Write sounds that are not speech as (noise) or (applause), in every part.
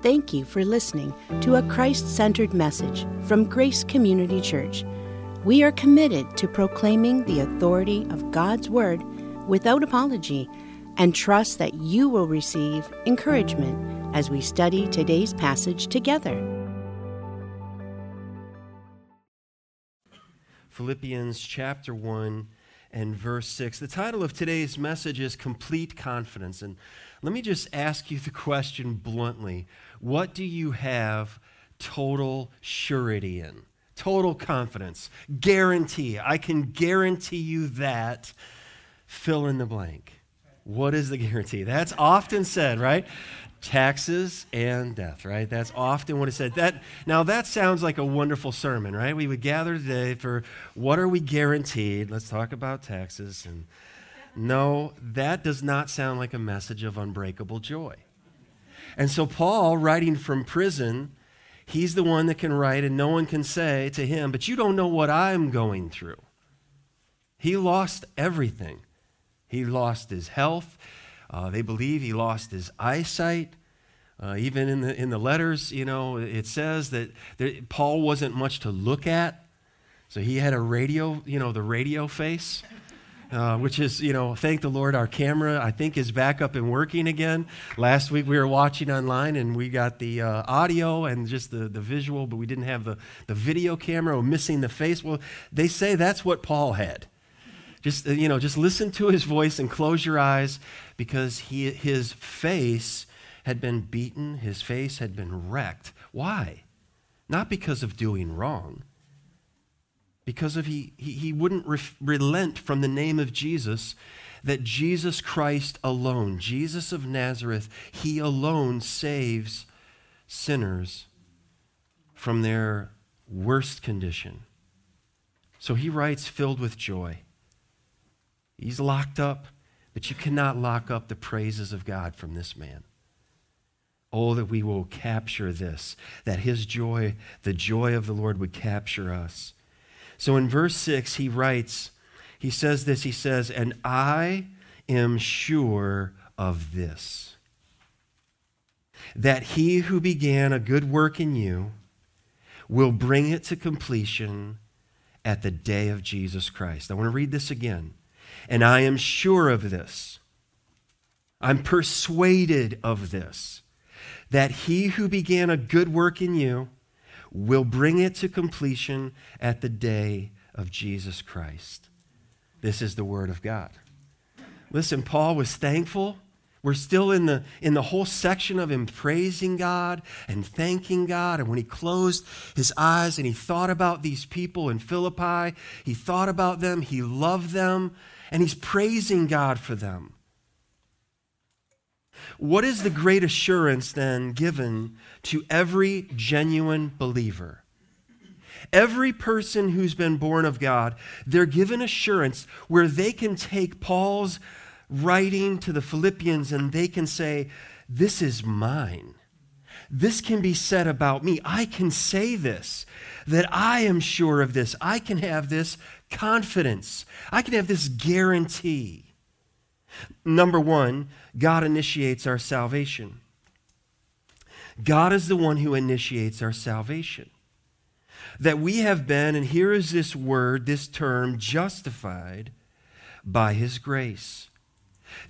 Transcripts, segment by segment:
Thank you for listening to a Christ centered message from Grace Community Church. We are committed to proclaiming the authority of God's Word without apology and trust that you will receive encouragement as we study today's passage together. Philippians chapter 1 and verse 6. The title of today's message is Complete Confidence. And let me just ask you the question bluntly What do you have total surety in? Total confidence. Guarantee. I can guarantee you that. Fill in the blank. What is the guarantee? That's often said, right? Taxes and death right? That's often what it said. That now that sounds like a wonderful sermon right? We would gather today for what are we guaranteed? Let's talk about taxes and no that does not sound like a message of unbreakable joy. And so paul writing from prison he's the one that can write and no one can say to him but you don't know what i'm going through. He lost everything. He lost his health uh, they believe he lost his eyesight. Uh, even in the, in the letters, you know, it says that there, Paul wasn't much to look at. So he had a radio, you know, the radio face, uh, which is, you know, thank the Lord, our camera, I think, is back up and working again. Last week we were watching online and we got the uh, audio and just the, the visual, but we didn't have the, the video camera. We're missing the face. Well, they say that's what Paul had. Just, uh, you know, just listen to his voice and close your eyes because he, his face had been beaten, his face had been wrecked. Why? Not because of doing wrong, because of he, he, he wouldn't re- relent from the name of Jesus, that Jesus Christ alone, Jesus of Nazareth, he alone saves sinners from their worst condition. So he writes, filled with joy. He's locked up, but you cannot lock up the praises of God from this man. Oh, that we will capture this, that his joy, the joy of the Lord, would capture us. So in verse 6, he writes, he says this, he says, And I am sure of this, that he who began a good work in you will bring it to completion at the day of Jesus Christ. I want to read this again. And I am sure of this. I'm persuaded of this, that he who began a good work in you will bring it to completion at the day of Jesus Christ. This is the word of God. Listen, Paul was thankful. We're still in the, in the whole section of him praising God and thanking God. And when he closed his eyes and he thought about these people in Philippi, he thought about them, he loved them, and he's praising God for them. What is the great assurance then given to every genuine believer? Every person who's been born of God, they're given assurance where they can take Paul's writing to the Philippians and they can say, This is mine. This can be said about me. I can say this, that I am sure of this. I can have this confidence. I can have this guarantee. Number one, God initiates our salvation. God is the one who initiates our salvation. That we have been, and here is this word, this term, justified by his grace.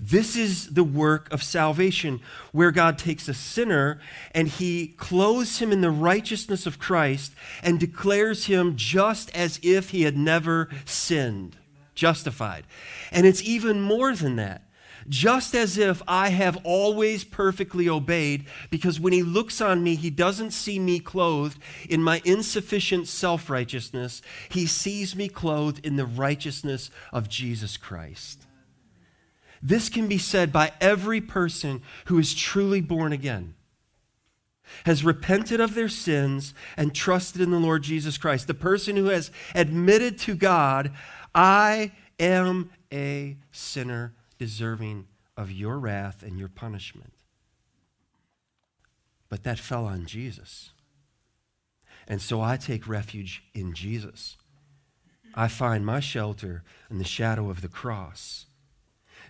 This is the work of salvation, where God takes a sinner and he clothes him in the righteousness of Christ and declares him just as if he had never sinned, justified. And it's even more than that. Just as if I have always perfectly obeyed, because when he looks on me, he doesn't see me clothed in my insufficient self righteousness. He sees me clothed in the righteousness of Jesus Christ. This can be said by every person who is truly born again, has repented of their sins, and trusted in the Lord Jesus Christ. The person who has admitted to God, I am a sinner deserving of your wrath and your punishment. But that fell on Jesus. And so I take refuge in Jesus. I find my shelter in the shadow of the cross.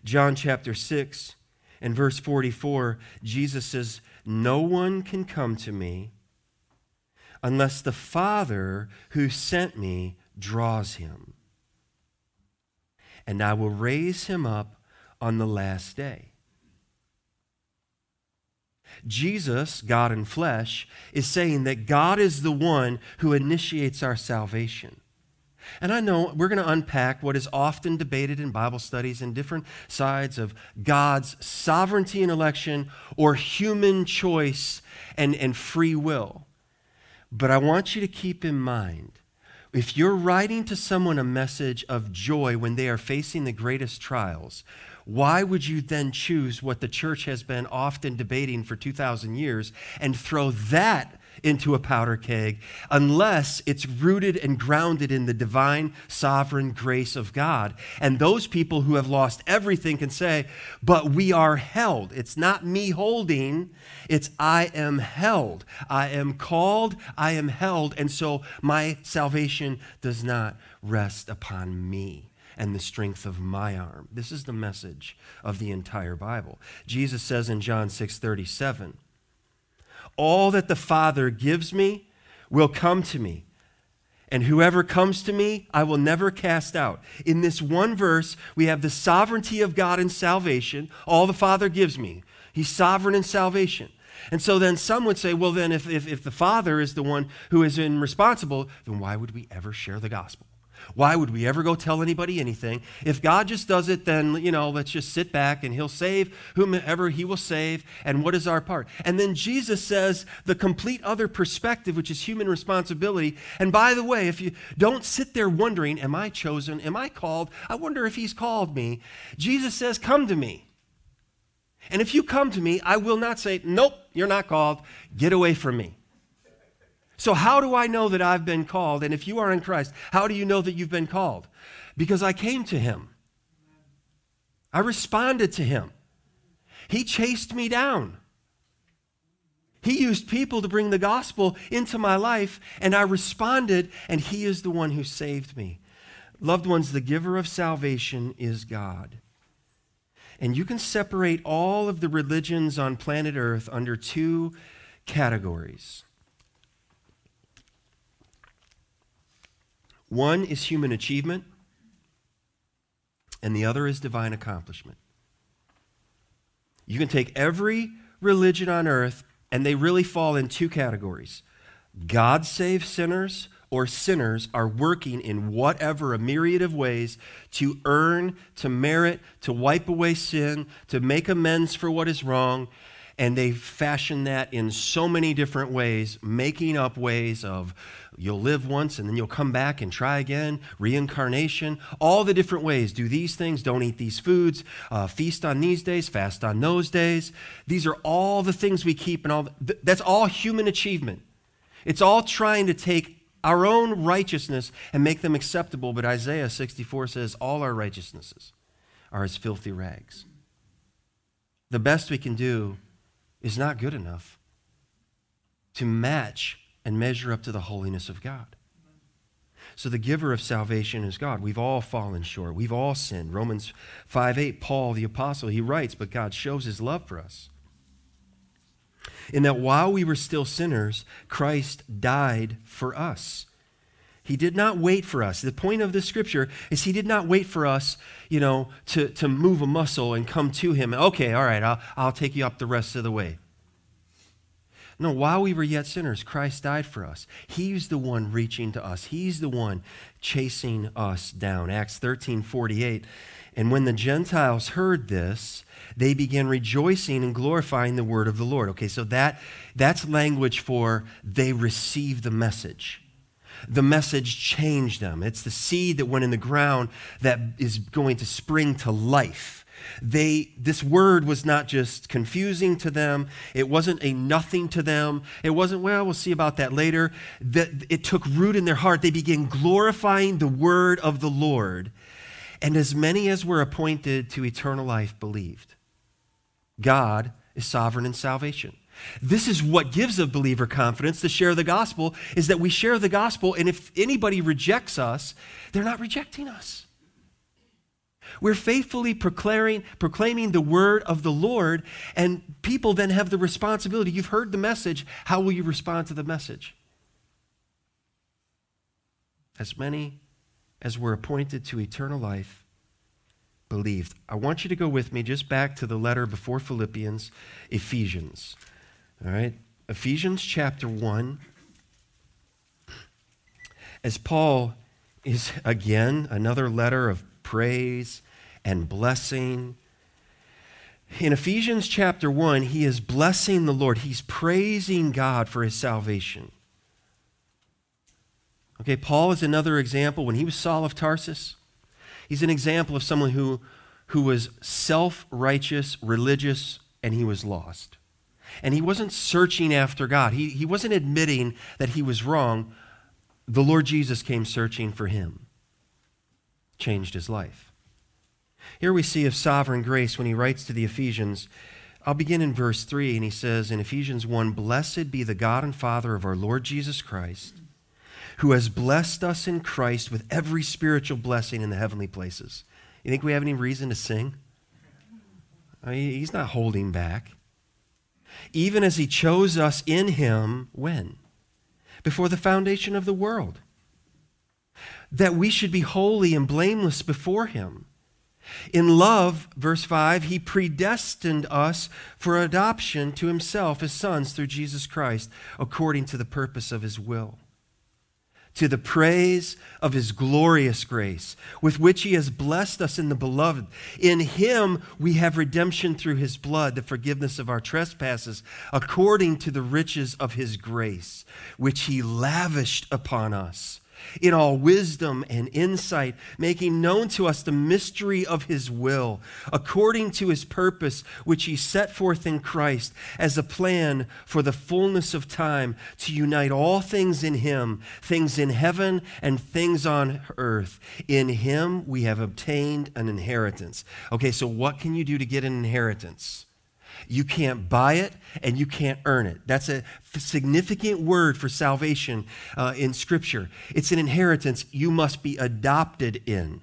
John chapter 6, and verse 44, Jesus says, No one can come to me unless the Father who sent me draws him. And I will raise him up on the last day. Jesus, God in flesh, is saying that God is the one who initiates our salvation. And I know we're going to unpack what is often debated in Bible studies in different sides of God's sovereignty and election or human choice and, and free will. But I want you to keep in mind if you're writing to someone a message of joy when they are facing the greatest trials, why would you then choose what the church has been often debating for 2,000 years and throw that into a powder keg unless it's rooted and grounded in the divine sovereign grace of God. And those people who have lost everything can say, But we are held. It's not me holding, it's I am held. I am called, I am held. And so my salvation does not rest upon me and the strength of my arm. This is the message of the entire Bible. Jesus says in John 6 37, all that the Father gives me will come to me. And whoever comes to me, I will never cast out. In this one verse, we have the sovereignty of God in salvation. All the Father gives me. He's sovereign in salvation. And so then some would say, well, then if, if, if the Father is the one who is in responsible, then why would we ever share the gospel? Why would we ever go tell anybody anything? If God just does it, then, you know, let's just sit back and He'll save whomever He will save. And what is our part? And then Jesus says the complete other perspective, which is human responsibility. And by the way, if you don't sit there wondering, Am I chosen? Am I called? I wonder if He's called me. Jesus says, Come to me. And if you come to me, I will not say, Nope, you're not called. Get away from me. So, how do I know that I've been called? And if you are in Christ, how do you know that you've been called? Because I came to him, I responded to him. He chased me down. He used people to bring the gospel into my life, and I responded, and He is the one who saved me. Loved ones, the giver of salvation is God. And you can separate all of the religions on planet Earth under two categories One is human achievement, and the other is divine accomplishment. You can take every religion on earth, and they really fall in two categories God saves sinners, or sinners are working in whatever a myriad of ways to earn, to merit, to wipe away sin, to make amends for what is wrong. And they fashion that in so many different ways, making up ways of You'll live once and then you'll come back and try again. Reincarnation, all the different ways. Do these things, don't eat these foods, uh, feast on these days, fast on those days. These are all the things we keep, and all th- that's all human achievement. It's all trying to take our own righteousness and make them acceptable. But Isaiah 64 says, All our righteousnesses are as filthy rags. The best we can do is not good enough to match and measure up to the holiness of God. So the giver of salvation is God. We've all fallen short. We've all sinned. Romans 5 8, Paul the apostle, he writes, but God shows his love for us. In that while we were still sinners, Christ died for us. He did not wait for us. The point of this scripture is he did not wait for us, you know, to, to move a muscle and come to him. Okay, all right, I'll, I'll take you up the rest of the way. No, while we were yet sinners, Christ died for us. He's the one reaching to us, He's the one chasing us down. Acts 13 48. And when the Gentiles heard this, they began rejoicing and glorifying the word of the Lord. Okay, so that, that's language for they received the message. The message changed them. It's the seed that went in the ground that is going to spring to life. They this word was not just confusing to them. It wasn't a nothing to them. It wasn't well we'll see about that later. That it took root in their heart. They began glorifying the word of the lord. And as many as were appointed to eternal life believed god is sovereign in salvation this is what gives a believer confidence to share the gospel is that we share the gospel and if anybody rejects us they're not rejecting us We're faithfully proclaiming, proclaiming the word of the Lord, and people then have the responsibility. You've heard the message. How will you respond to the message? As many as were appointed to eternal life believed. I want you to go with me just back to the letter before Philippians, Ephesians. All right? Ephesians chapter 1. As Paul is again another letter of praise and blessing. In Ephesians chapter 1, he is blessing the Lord. He's praising God for his salvation. Okay, Paul is another example. When he was Saul of Tarsus, he's an example of someone who, who was self righteous, religious, and he was lost. And he wasn't searching after God, he, he wasn't admitting that he was wrong. The Lord Jesus came searching for him, changed his life. Here we see of sovereign grace when he writes to the Ephesians. I'll begin in verse 3, and he says in Ephesians 1 Blessed be the God and Father of our Lord Jesus Christ who has blessed us in Christ with every spiritual blessing in the heavenly places. You think we have any reason to sing? I mean, he's not holding back. Even as he chose us in him, when? Before the foundation of the world. That we should be holy and blameless before him. In love, verse 5, he predestined us for adoption to himself as sons through Jesus Christ, according to the purpose of his will to the praise of his glorious grace, with which he has blessed us in the beloved. In him we have redemption through his blood, the forgiveness of our trespasses, according to the riches of his grace, which he lavished upon us in all wisdom and insight, making known to us the mystery of his will, according to his purpose, which he set forth in Christ as a plan for the fullness of time to unite all things in him, things in heaven and things on earth. In him we have obtained an inheritance. Okay, so what can you do to get an inheritance? You can't buy it and you can't earn it. That's a significant word for salvation uh, in Scripture. It's an inheritance you must be adopted in.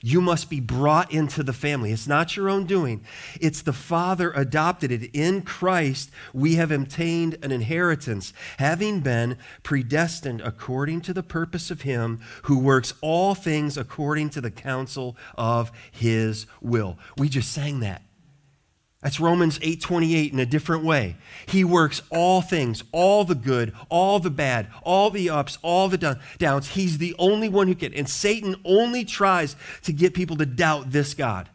You must be brought into the family. It's not your own doing. It's the Father adopted it. In Christ, we have obtained an inheritance, having been predestined according to the purpose of Him who works all things according to the counsel of His will. We just sang that. That's Romans 8:28 in a different way. He works all things, all the good, all the bad, all the ups, all the downs. He's the only one who can. And Satan only tries to get people to doubt this God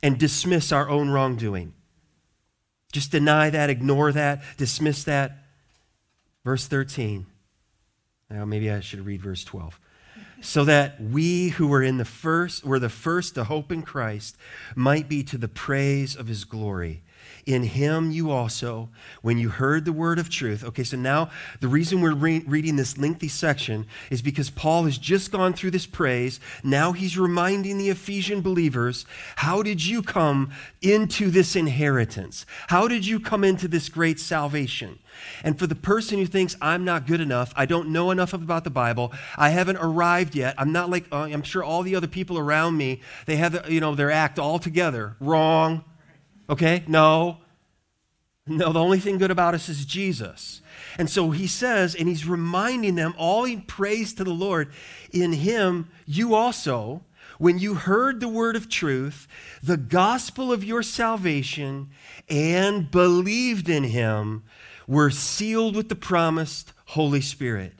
and dismiss our own wrongdoing. Just deny that, ignore that, dismiss that. Verse 13. Now maybe I should read verse 12 so that we who were in the first were the first to hope in Christ might be to the praise of his glory. In him you also, when you heard the word of truth. Okay, so now the reason we're re- reading this lengthy section is because Paul has just gone through this praise. Now he's reminding the Ephesian believers how did you come into this inheritance? How did you come into this great salvation? And for the person who thinks, I'm not good enough, I don't know enough about the Bible, I haven't arrived yet, I'm not like, uh, I'm sure all the other people around me, they have, you know, their act all together. Wrong. Okay? No. No, the only thing good about us is Jesus. And so he says, and he's reminding them, all in praise to the Lord, in him, you also, when you heard the word of truth, the gospel of your salvation, and believed in him, were sealed with the promised Holy Spirit,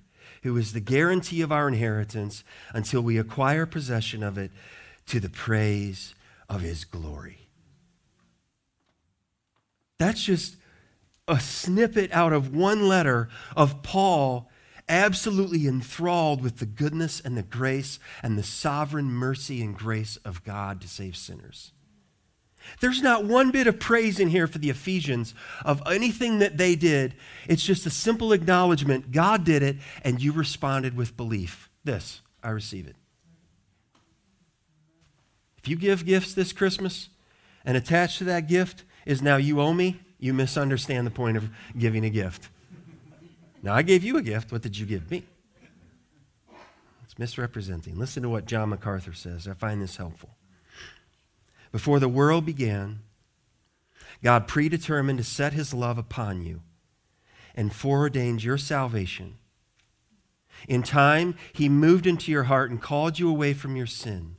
who is the guarantee of our inheritance until we acquire possession of it to the praise of his glory. That's just a snippet out of one letter of Paul absolutely enthralled with the goodness and the grace and the sovereign mercy and grace of God to save sinners. There's not one bit of praise in here for the Ephesians of anything that they did. It's just a simple acknowledgement God did it, and you responded with belief. This, I receive it. If you give gifts this Christmas, and attached to that gift is now you owe me, you misunderstand the point of giving a gift. Now, I gave you a gift. What did you give me? It's misrepresenting. Listen to what John MacArthur says. I find this helpful. Before the world began, God predetermined to set his love upon you and foreordained your salvation. In time, he moved into your heart and called you away from your sin.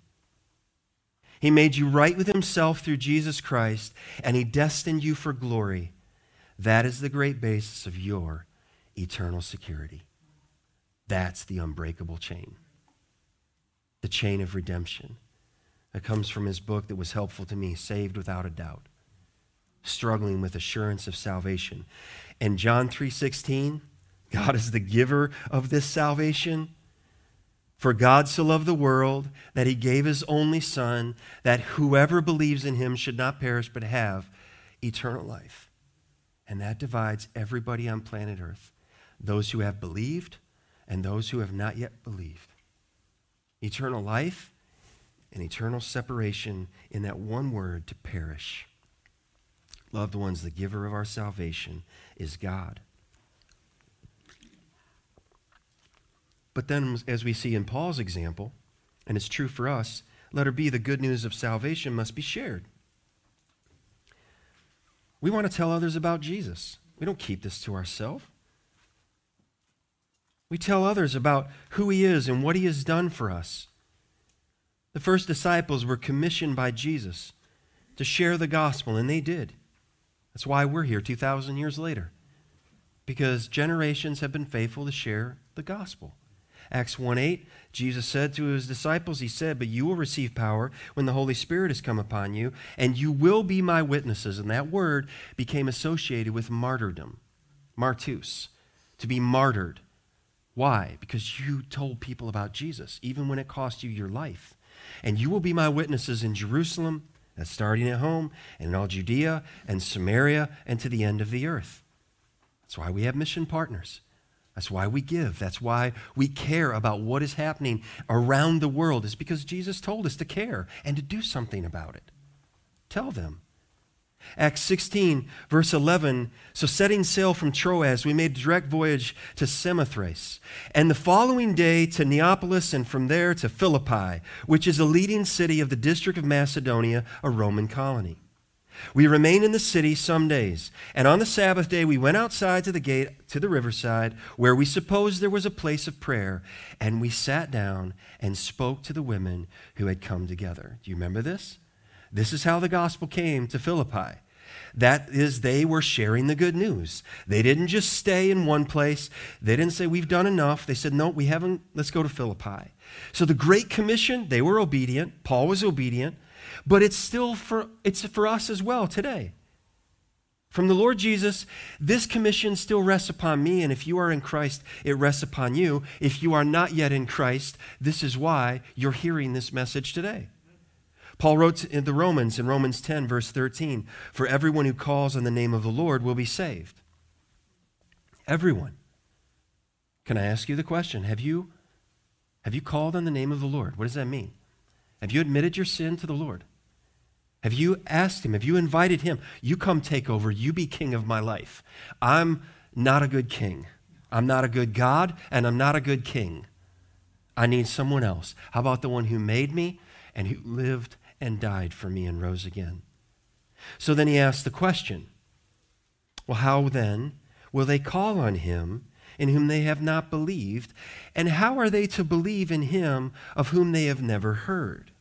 He made you right with himself through Jesus Christ, and he destined you for glory. That is the great basis of your eternal security. That's the unbreakable chain, the chain of redemption that comes from his book that was helpful to me, Saved Without a Doubt, struggling with assurance of salvation. And John 3:16, God is the giver of this salvation. For God so loved the world that he gave his only son that whoever believes in him should not perish but have eternal life. And that divides everybody on planet Earth, those who have believed and those who have not yet believed. Eternal life and eternal separation in that one word to perish. Loved ones, the giver of our salvation is God. But then, as we see in Paul's example, and it's true for us, let her be the good news of salvation must be shared. We want to tell others about Jesus. We don't keep this to ourselves. We tell others about who he is and what he has done for us. The first disciples were commissioned by Jesus to share the gospel, and they did. That's why we're here 2,000 years later, because generations have been faithful to share the gospel. Acts 1 8, Jesus said to his disciples, He said, But you will receive power when the Holy Spirit has come upon you, and you will be my witnesses. And that word became associated with martyrdom, martus, to be martyred. Why? Because you told people about Jesus, even when it cost you your life. And you will be my witnesses in Jerusalem, that's starting at home, and in all Judea and Samaria, and to the end of the earth. That's why we have mission partners. That's why we give. That's why we care about what is happening around the world, is because Jesus told us to care and to do something about it. Tell them. Acts 16, verse 11. So, setting sail from Troas, we made direct voyage to Samothrace, and the following day to Neapolis, and from there to Philippi, which is a leading city of the district of Macedonia, a Roman colony. We remained in the city some days, and on the Sabbath day we went outside to the gate to the riverside, where we supposed there was a place of prayer, and we sat down and spoke to the women who had come together. Do you remember this? This is how the gospel came to Philippi. That is, they were sharing the good news. They didn't just stay in one place. They didn't say, We've done enough. They said, No, we haven't. Let's go to Philippi. So the Great Commission, they were obedient. Paul was obedient. But it's still for, it's for us as well today. From the Lord Jesus, this commission still rests upon me, and if you are in Christ, it rests upon you. If you are not yet in Christ, this is why you're hearing this message today. Paul wrote in the Romans in Romans 10, verse 13 For everyone who calls on the name of the Lord will be saved. Everyone. Can I ask you the question? Have you, have you called on the name of the Lord? What does that mean? Have you admitted your sin to the Lord? Have you asked Him? Have you invited Him? You come take over. You be king of my life. I'm not a good king. I'm not a good God, and I'm not a good king. I need someone else. How about the one who made me and who lived and died for me and rose again. So then he asks the question Well, how then will they call on him in whom they have not believed? And how are they to believe in him of whom they have never heard?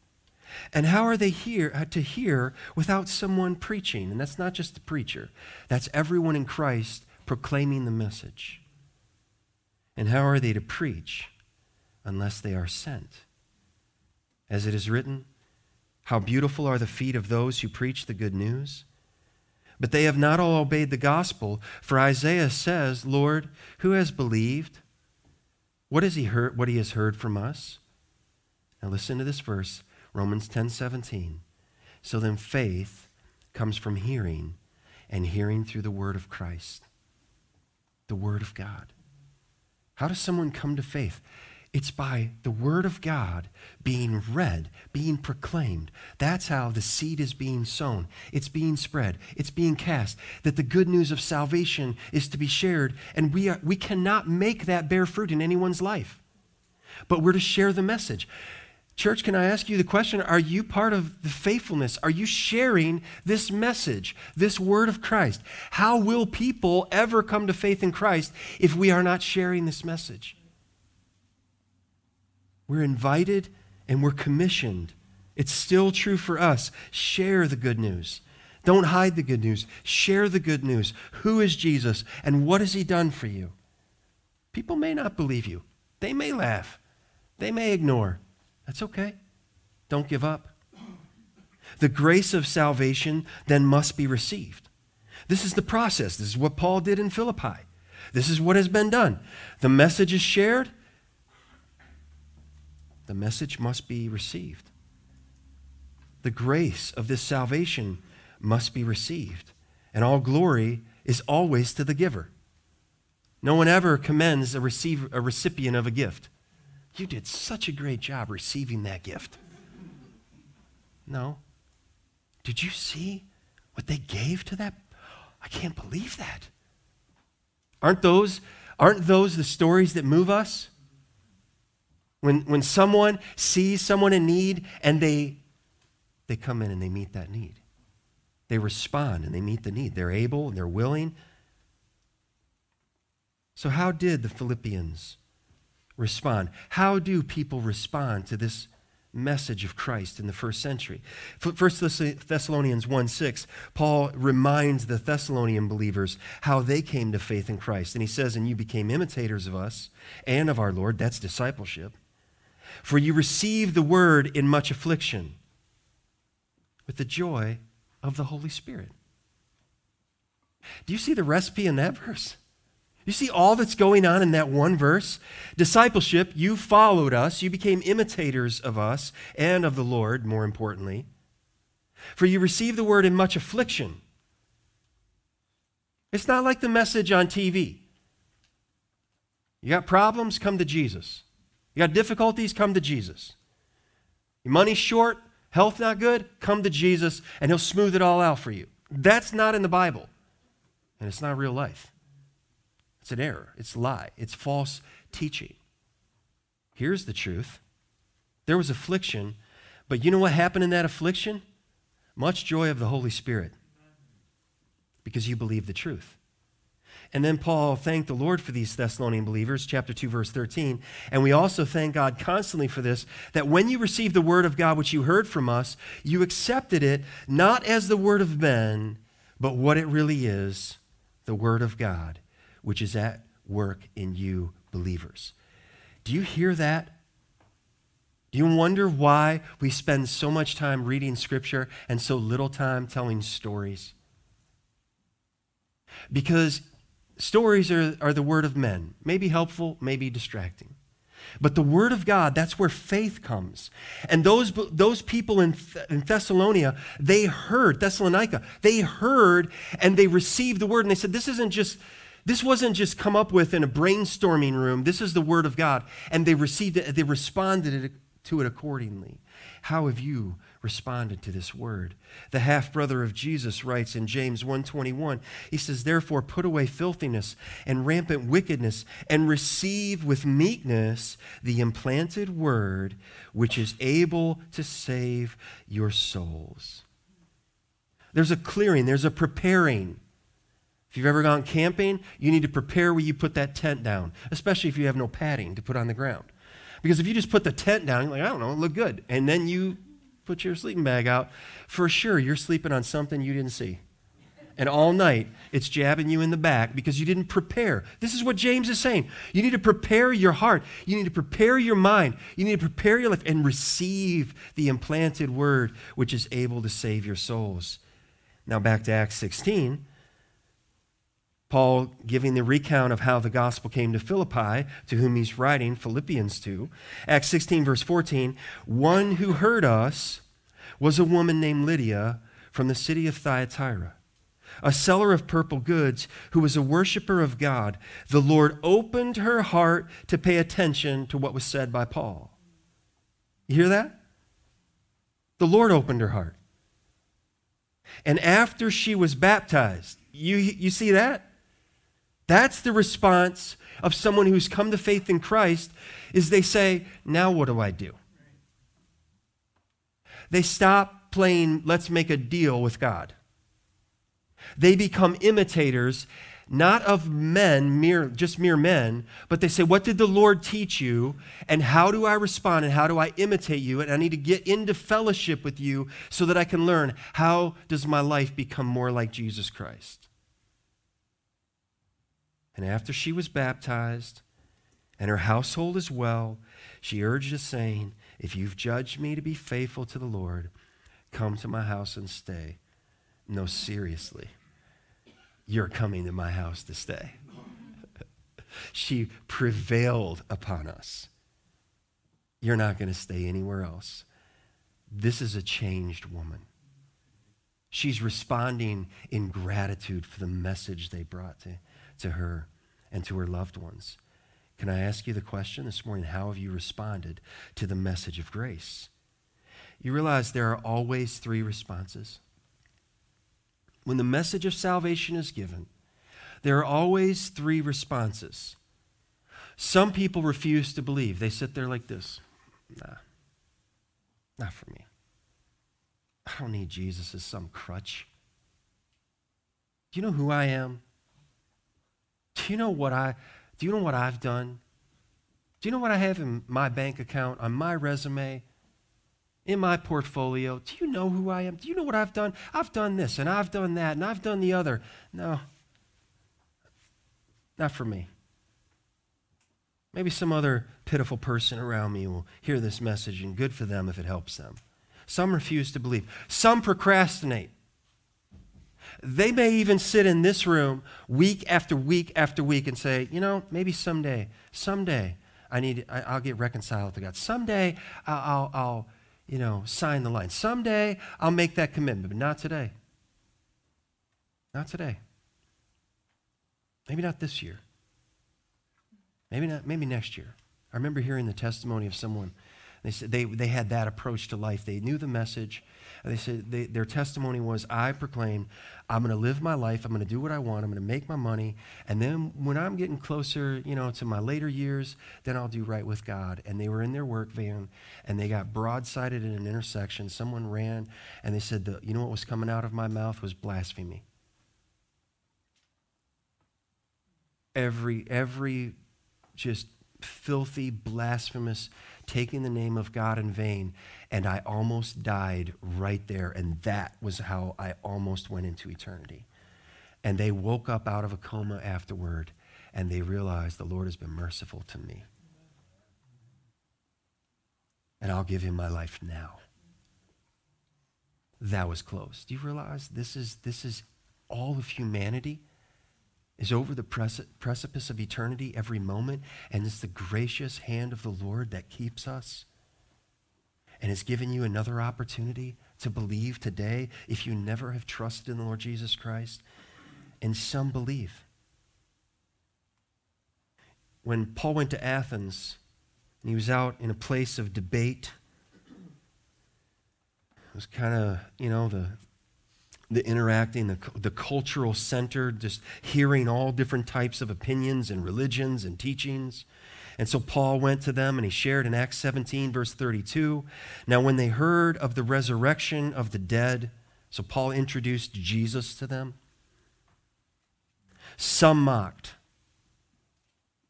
And how are they here uh, to hear without someone preaching? And that's not just the preacher, that's everyone in Christ proclaiming the message. And how are they to preach unless they are sent? As it is written, how beautiful are the feet of those who preach the good news. But they have not all obeyed the gospel, for Isaiah says, Lord, who has believed? What has he heard what he has heard from us? Now listen to this verse, Romans 10 17. So then faith comes from hearing, and hearing through the word of Christ, the word of God. How does someone come to faith? It's by the Word of God being read, being proclaimed. That's how the seed is being sown. It's being spread, it's being cast. That the good news of salvation is to be shared, and we, are, we cannot make that bear fruit in anyone's life. but we're to share the message. Church, can I ask you the question? Are you part of the faithfulness? Are you sharing this message, this word of Christ? How will people ever come to faith in Christ if we are not sharing this message? We're invited and we're commissioned. It's still true for us. Share the good news. Don't hide the good news. Share the good news. Who is Jesus and what has he done for you? People may not believe you. They may laugh. They may ignore. That's okay. Don't give up. The grace of salvation then must be received. This is the process. This is what Paul did in Philippi. This is what has been done. The message is shared, the message must be received. The grace of this salvation must be received, and all glory is always to the giver. No one ever commends a, receiver, a recipient of a gift. You did such a great job receiving that gift. No. Did you see what they gave to that? I can't believe that. Aren't those, aren't those the stories that move us? When, when someone sees someone in need and they, they come in and they meet that need. They respond and they meet the need. They're able and they're willing. So, how did the Philippians respond? How do people respond to this message of Christ in the first century? 1 Thessalonians 1 6, Paul reminds the Thessalonian believers how they came to faith in Christ. And he says, And you became imitators of us and of our Lord. That's discipleship. For you received the word in much affliction with the joy of the Holy Spirit. Do you see the recipe in that verse? You see all that's going on in that one verse? Discipleship, you followed us, you became imitators of us and of the Lord, more importantly. For you received the word in much affliction. It's not like the message on TV. You got problems, come to Jesus. You got difficulties, come to Jesus. Your money's short, health not good, come to Jesus, and He'll smooth it all out for you. That's not in the Bible, and it's not real life. It's an error. It's a lie. It's false teaching. Here's the truth there was affliction, but you know what happened in that affliction? Much joy of the Holy Spirit because you believe the truth. And then Paul thanked the Lord for these Thessalonian believers, chapter 2, verse 13. And we also thank God constantly for this that when you received the word of God, which you heard from us, you accepted it not as the word of men, but what it really is the word of God which is at work in you believers. Do you hear that? Do you wonder why we spend so much time reading Scripture and so little time telling stories? Because stories are, are the word of men, maybe helpful, maybe distracting. But the word of God, that's where faith comes. And those, those people in, in Thessalonica, they heard, Thessalonica, they heard and they received the word. And they said, This isn't just this wasn't just come up with in a brainstorming room. This is the Word of God. And they received it, they responded to it accordingly. How have you responded to this word? The half brother of Jesus writes in James 1:21. He says, "Therefore put away filthiness and rampant wickedness and receive with meekness the implanted word which is able to save your souls." There's a clearing, there's a preparing. If you've ever gone camping, you need to prepare where you put that tent down, especially if you have no padding to put on the ground. Because if you just put the tent down, like, I don't know, look good, and then you put your sleeping bag out, for sure you're sleeping on something you didn't see. And all night, it's jabbing you in the back because you didn't prepare. This is what James is saying. You need to prepare your heart. You need to prepare your mind. You need to prepare your life and receive the implanted word which is able to save your souls. Now, back to Acts 16. Paul giving the recount of how the gospel came to Philippi, to whom he's writing Philippians to. Acts 16, verse 14 One who heard us was a woman named Lydia from the city of Thyatira, a seller of purple goods who was a worshiper of God. The Lord opened her heart to pay attention to what was said by Paul. You hear that? The Lord opened her heart. And after she was baptized, you, you see that? That's the response of someone who's come to faith in Christ is they say, "Now what do I do?" They stop playing let's make a deal with God. They become imitators not of men, mere, just mere men, but they say, What did the Lord teach you? And how do I respond? And how do I imitate you? And I need to get into fellowship with you so that I can learn how does my life become more like Jesus Christ? And after she was baptized, and her household as well, she urged us, saying, If you've judged me to be faithful to the Lord, come to my house and stay. No, seriously you're coming to my house to stay. (laughs) she prevailed upon us. You're not going to stay anywhere else. This is a changed woman. She's responding in gratitude for the message they brought to, to her and to her loved ones. Can I ask you the question this morning? How have you responded to the message of grace? You realize there are always three responses when the message of salvation is given, there are always three responses. Some people refuse to believe. They sit there like this Nah, not for me. I don't need Jesus as some crutch. Do you know who I am? Do you know what I do you know what I've done? Do you know what I have in my bank account, on my resume? in my portfolio. Do you know who I am? Do you know what I've done? I've done this and I've done that and I've done the other. No, not for me. Maybe some other pitiful person around me will hear this message, and good for them if it helps them. Some refuse to believe, some procrastinate. They may even sit in this room week after week after week and say, you know, maybe someday, someday I need, I, will get reconciled to God. Someday I'll, I'll, I'll you know, sign the line. Someday I'll make that commitment, but not today. Not today. Maybe not this year. Maybe not maybe next year. I remember hearing the testimony of someone. They said they, they had that approach to life. They knew the message. They said they, their testimony was, I proclaim, I'm going to live my life. I'm going to do what I want. I'm going to make my money. And then when I'm getting closer, you know, to my later years, then I'll do right with God. And they were in their work van and they got broadsided in an intersection. Someone ran and they said, the, you know what was coming out of my mouth was blasphemy. Every, every just filthy, blasphemous taking the name of God in vain, and I almost died right there. And that was how I almost went into eternity. And they woke up out of a coma afterward, and they realized the Lord has been merciful to me. And I'll give him my life now. That was close. Do you realize this is, this is all of humanity? Is over the precipice of eternity every moment, and it's the gracious hand of the Lord that keeps us and has given you another opportunity to believe today if you never have trusted in the Lord Jesus Christ. And some believe. When Paul went to Athens and he was out in a place of debate, it was kind of, you know, the the interacting, the, the cultural center, just hearing all different types of opinions and religions and teachings. And so Paul went to them and he shared in Acts 17, verse 32. Now, when they heard of the resurrection of the dead, so Paul introduced Jesus to them, some mocked.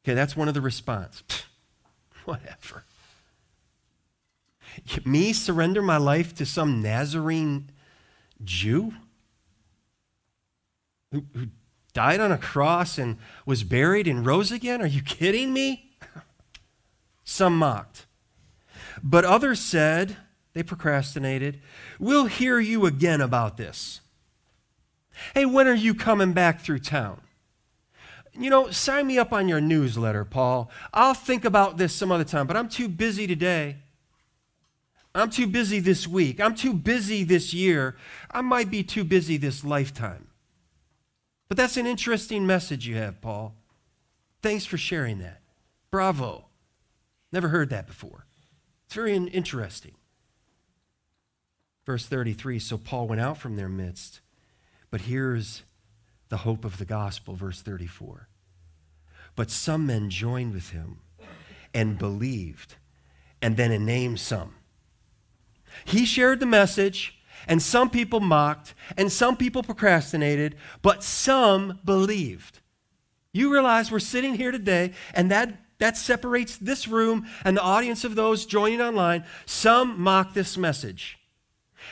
Okay, that's one of the response. (laughs) Whatever. Me surrender my life to some Nazarene Jew? Who, who died on a cross and was buried and rose again? Are you kidding me? (laughs) Some mocked. But others said, they procrastinated, We'll hear you again about this. Hey, when are you coming back through town? You know, sign me up on your newsletter, Paul. I'll think about this some other time, but I'm too busy today. I'm too busy this week. I'm too busy this year. I might be too busy this lifetime. But that's an interesting message you have, Paul. Thanks for sharing that. Bravo. Never heard that before. It's very interesting. Verse 33 So Paul went out from their midst, but here's the hope of the gospel, verse 34. But some men joined with him and believed, and then a name some. He shared the message, and some people mocked, and some people procrastinated, but some believed. You realize we're sitting here today, and that, that separates this room and the audience of those joining online. Some mock this message.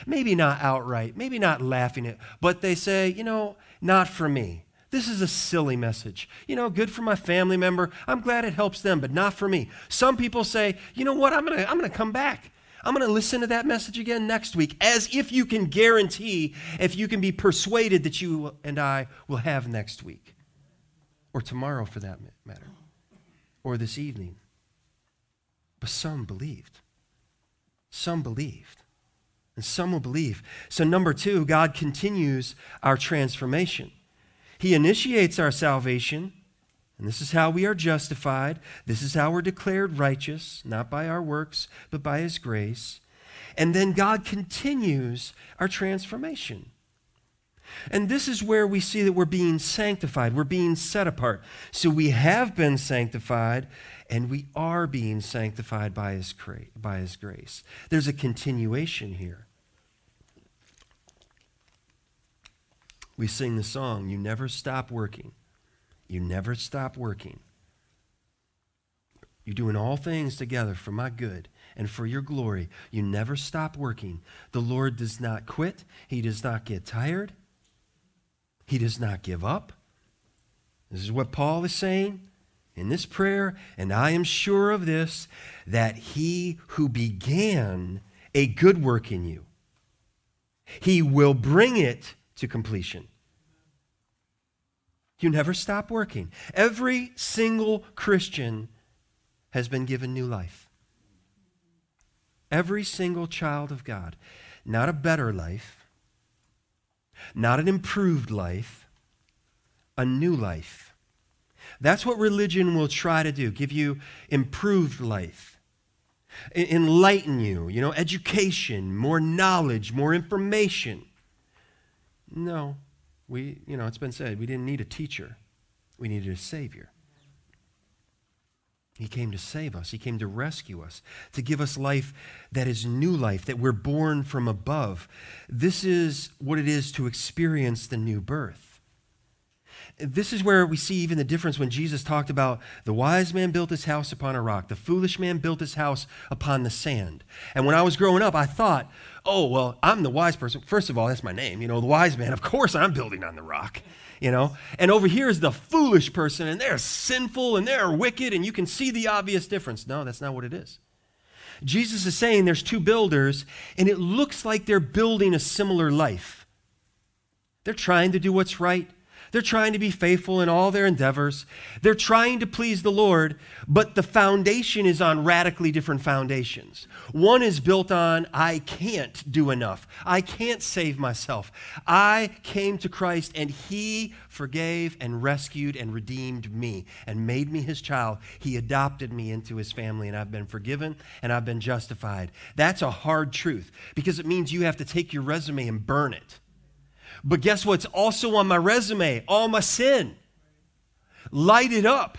Maybe not outright, maybe not laughing it, but they say, you know, not for me. This is a silly message. You know, good for my family member. I'm glad it helps them, but not for me. Some people say, you know what, I'm going to I'm going to come back. I'm going to listen to that message again next week, as if you can guarantee, if you can be persuaded that you and I will have next week, or tomorrow for that matter, or this evening. But some believed. Some believed. And some will believe. So, number two, God continues our transformation. He initiates our salvation, and this is how we are justified. This is how we're declared righteous, not by our works, but by His grace. And then God continues our transformation. And this is where we see that we're being sanctified, we're being set apart. So we have been sanctified, and we are being sanctified by his, by his grace. There's a continuation here. We sing the song, You Never Stop Working. You never stop working. You're doing all things together for my good and for your glory. You never stop working. The Lord does not quit, He does not get tired, He does not give up. This is what Paul is saying in this prayer, and I am sure of this that he who began a good work in you, he will bring it to completion. You never stop working. Every single Christian has been given new life. Every single child of God. Not a better life, not an improved life, a new life. That's what religion will try to do give you improved life, enlighten you, you know, education, more knowledge, more information. No, we, you know, it's been said we didn't need a teacher, we needed a Savior. He came to save us. He came to rescue us, to give us life that is new life, that we're born from above. This is what it is to experience the new birth this is where we see even the difference when Jesus talked about the wise man built his house upon a rock, the foolish man built his house upon the sand. And when I was growing up, I thought, oh, well, I'm the wise person. First of all, that's my name, you know, the wise man. (laughs) Of course, I'm building on the rock, you know. And over here is the foolish person, and they're sinful and they're wicked, and you can see the obvious difference. No, that's not what it is. Jesus is saying there's two builders, and it looks like they're building a similar life. They're trying to do what's right. They're trying to be faithful in all their endeavors. They're trying to please the Lord, but the foundation is on radically different foundations. One is built on, I can't do enough. I can't save myself. I came to Christ and He forgave and rescued and redeemed me and made me His child. He adopted me into His family and I've been forgiven and I've been justified. That's a hard truth because it means you have to take your resume and burn it. But guess what's also on my resume? All my sin. Light it up,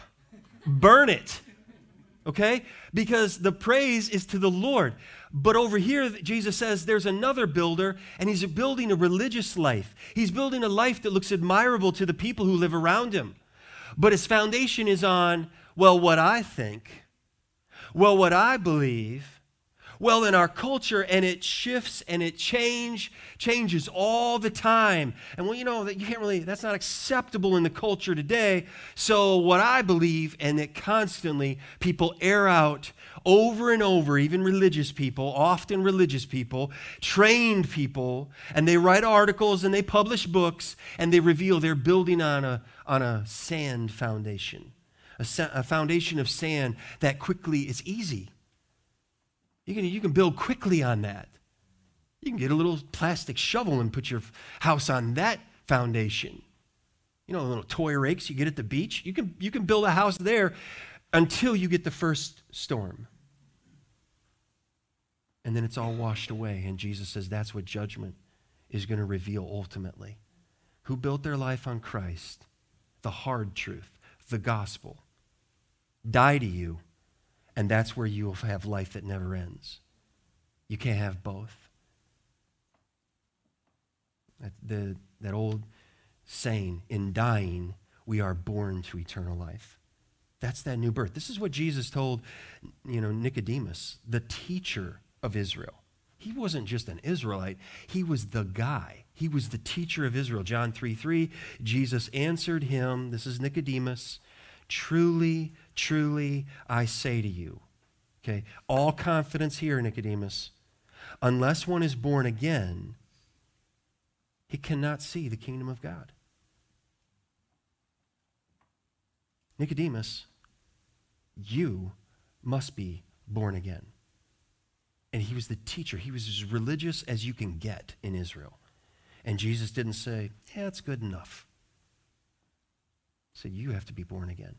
burn it. Okay? Because the praise is to the Lord. But over here, Jesus says there's another builder, and he's building a religious life. He's building a life that looks admirable to the people who live around him. But his foundation is on, well, what I think, well, what I believe, well in our culture and it shifts and it change changes all the time. And well you know that you can't really that's not acceptable in the culture today. So what i believe and that constantly people air out over and over even religious people often religious people trained people and they write articles and they publish books and they reveal they're building on a on a sand foundation a, a foundation of sand that quickly is easy you can, you can build quickly on that. You can get a little plastic shovel and put your house on that foundation. You know, little toy rakes you get at the beach. You can, you can build a house there until you get the first storm. And then it's all washed away. And Jesus says that's what judgment is going to reveal ultimately. Who built their life on Christ, the hard truth, the gospel, die to you, and that's where you will have life that never ends. You can't have both. That, the, that old saying, in dying, we are born to eternal life. That's that new birth. This is what Jesus told, you know, Nicodemus, the teacher of Israel. He wasn't just an Israelite, he was the guy. He was the teacher of Israel. John 3 3, Jesus answered him, this is Nicodemus, truly, truly, I say to you. Okay, all confidence here, Nicodemus. Unless one is born again, he cannot see the kingdom of God. Nicodemus, you must be born again. And he was the teacher. He was as religious as you can get in Israel. And Jesus didn't say, Yeah, that's good enough. He said, You have to be born again.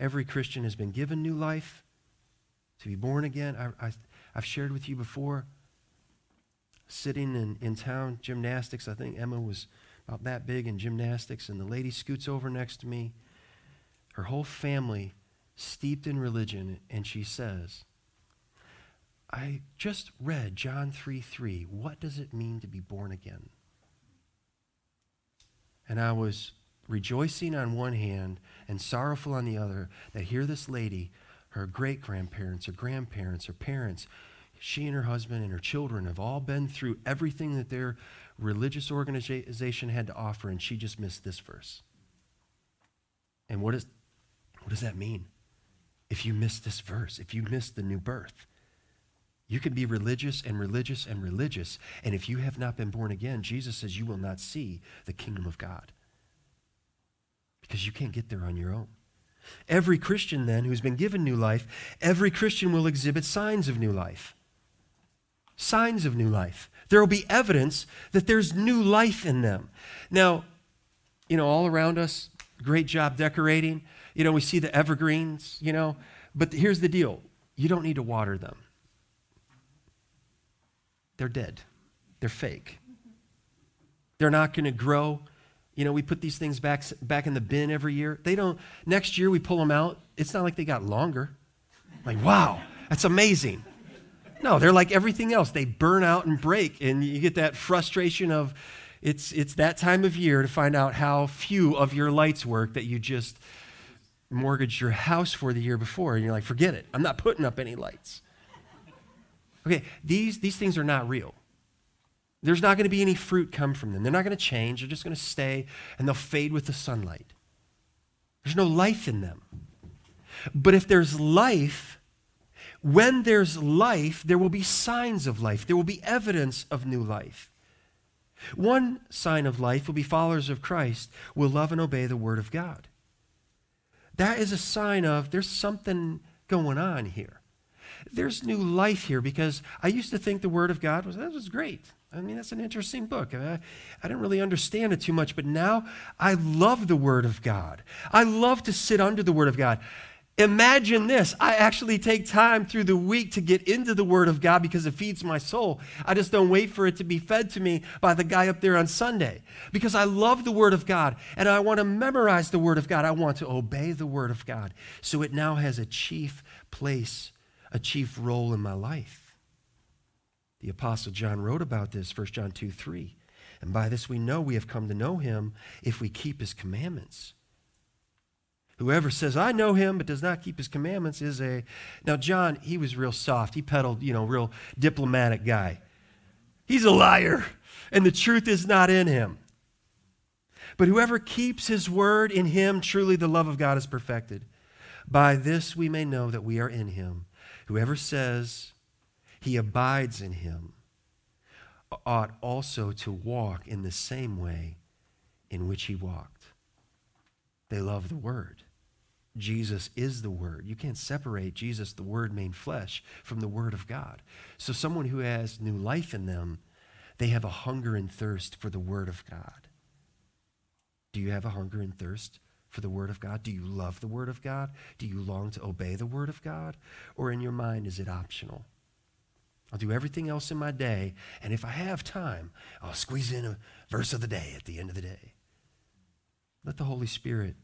Every Christian has been given new life to be born again. I, I, I've shared with you before, sitting in, in town, gymnastics. I think Emma was about that big in gymnastics, and the lady scoots over next to me, her whole family steeped in religion, and she says, I just read John 3 3. What does it mean to be born again? And I was rejoicing on one hand and sorrowful on the other that here this lady, her great grandparents, her grandparents, her parents, she and her husband and her children have all been through everything that their religious organization had to offer, and she just missed this verse. And what, is, what does that mean? If you miss this verse, if you miss the new birth, you can be religious and religious and religious, and if you have not been born again, Jesus says you will not see the kingdom of God because you can't get there on your own. Every Christian, then, who's been given new life, every Christian will exhibit signs of new life. Signs of new life there will be evidence that there's new life in them. Now, you know, all around us, great job decorating. You know, we see the evergreens, you know, but here's the deal you don't need to water them, they're dead, they're fake. They're not going to grow. You know, we put these things back, back in the bin every year. They don't, next year we pull them out. It's not like they got longer. Like, wow, that's amazing. No, they're like everything else. They burn out and break, and you get that frustration of it's, it's that time of year to find out how few of your lights work that you just mortgaged your house for the year before, and you're like, forget it. I'm not putting up any lights. Okay, these, these things are not real. There's not going to be any fruit come from them. They're not going to change. They're just going to stay, and they'll fade with the sunlight. There's no life in them. But if there's life, when there's life, there will be signs of life, there will be evidence of new life. One sign of life will be followers of Christ will love and obey the Word of God. That is a sign of there's something going on here. There's new life here because I used to think the Word of God was that was great. I mean, that's an interesting book. I, I didn't really understand it too much, but now I love the Word of God. I love to sit under the Word of God. Imagine this. I actually take time through the week to get into the Word of God because it feeds my soul. I just don't wait for it to be fed to me by the guy up there on Sunday because I love the Word of God and I want to memorize the Word of God. I want to obey the Word of God. So it now has a chief place, a chief role in my life. The Apostle John wrote about this, 1 John 2 3. And by this we know we have come to know him if we keep his commandments. Whoever says, I know him, but does not keep his commandments is a. Now, John, he was real soft. He peddled, you know, real diplomatic guy. He's a liar, and the truth is not in him. But whoever keeps his word in him, truly the love of God is perfected. By this we may know that we are in him. Whoever says he abides in him ought also to walk in the same way in which he walked. They love the word. Jesus is the Word. You can't separate Jesus, the Word made flesh, from the Word of God. So, someone who has new life in them, they have a hunger and thirst for the Word of God. Do you have a hunger and thirst for the Word of God? Do you love the Word of God? Do you long to obey the Word of God? Or in your mind, is it optional? I'll do everything else in my day, and if I have time, I'll squeeze in a verse of the day at the end of the day. Let the Holy Spirit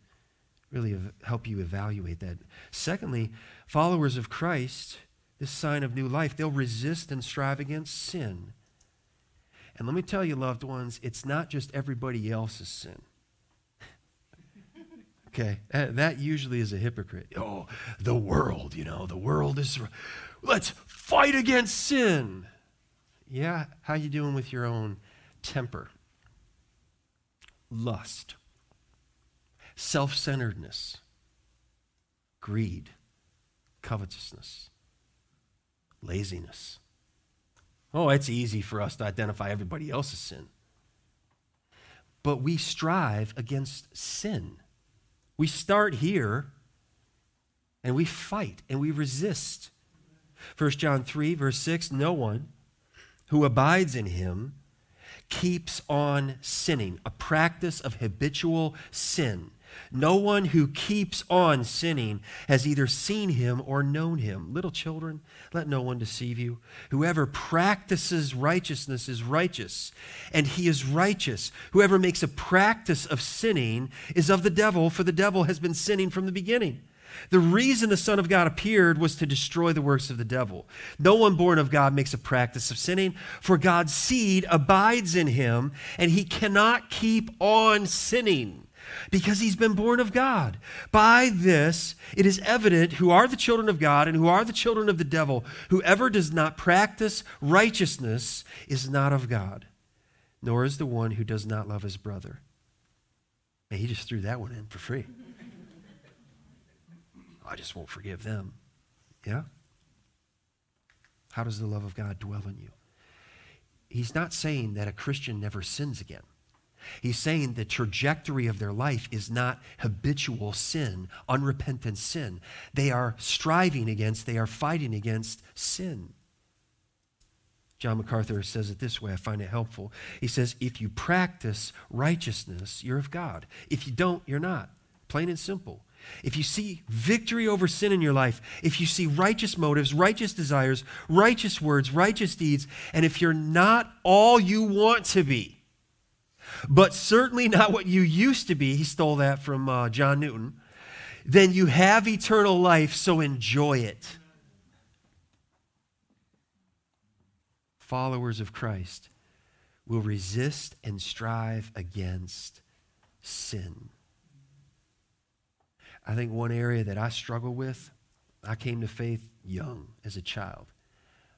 really help you evaluate that. Secondly, followers of Christ, this sign of new life, they'll resist and strive against sin. And let me tell you, loved ones, it's not just everybody else's sin. (laughs) okay, that usually is a hypocrite. Oh, the world, you know, the world is. Let's fight against sin. Yeah, how you doing with your own temper? Lust, self-centeredness, greed, covetousness, laziness. Oh, it's easy for us to identify everybody else's sin. But we strive against sin. We start here and we fight and we resist. 1 John 3, verse 6 No one who abides in him keeps on sinning, a practice of habitual sin. No one who keeps on sinning has either seen him or known him. Little children, let no one deceive you. Whoever practices righteousness is righteous, and he is righteous. Whoever makes a practice of sinning is of the devil, for the devil has been sinning from the beginning. The reason the Son of God appeared was to destroy the works of the devil. No one born of God makes a practice of sinning, for God's seed abides in him, and he cannot keep on sinning because he's been born of God. By this, it is evident who are the children of God and who are the children of the devil. Whoever does not practice righteousness is not of God, nor is the one who does not love his brother. And he just threw that one in for free. I just won't forgive them. Yeah? How does the love of God dwell in you? He's not saying that a Christian never sins again. He's saying the trajectory of their life is not habitual sin, unrepentant sin. They are striving against, they are fighting against sin. John MacArthur says it this way. I find it helpful. He says, If you practice righteousness, you're of God. If you don't, you're not. Plain and simple. If you see victory over sin in your life, if you see righteous motives, righteous desires, righteous words, righteous deeds, and if you're not all you want to be, but certainly not what you used to be. He stole that from uh, John Newton. Then you have eternal life, so enjoy it. Followers of Christ will resist and strive against sin. I think one area that I struggle with, I came to faith young as a child.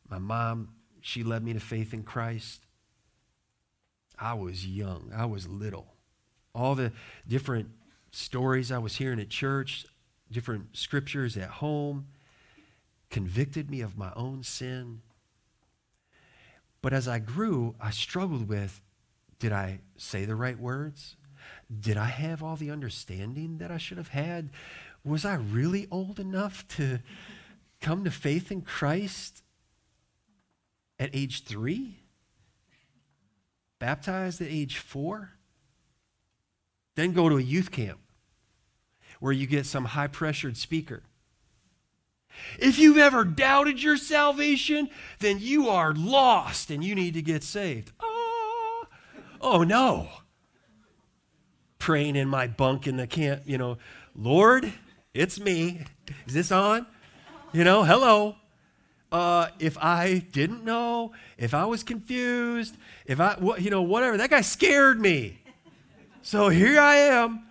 My mom, she led me to faith in Christ. I was young, I was little. All the different stories I was hearing at church, different scriptures at home, convicted me of my own sin. But as I grew, I struggled with did I say the right words? Did I have all the understanding that I should have had? Was I really old enough to come to faith in Christ at age three? baptized at age four, then go to a youth camp where you get some high pressured speaker. If you've ever doubted your salvation, then you are lost and you need to get saved. Oh, oh no. Praying in my bunk in the camp, you know, Lord, it's me. Is this on? You know, hello uh, if I didn't know, if I was confused, if I, you know, whatever. That guy scared me. So here I am.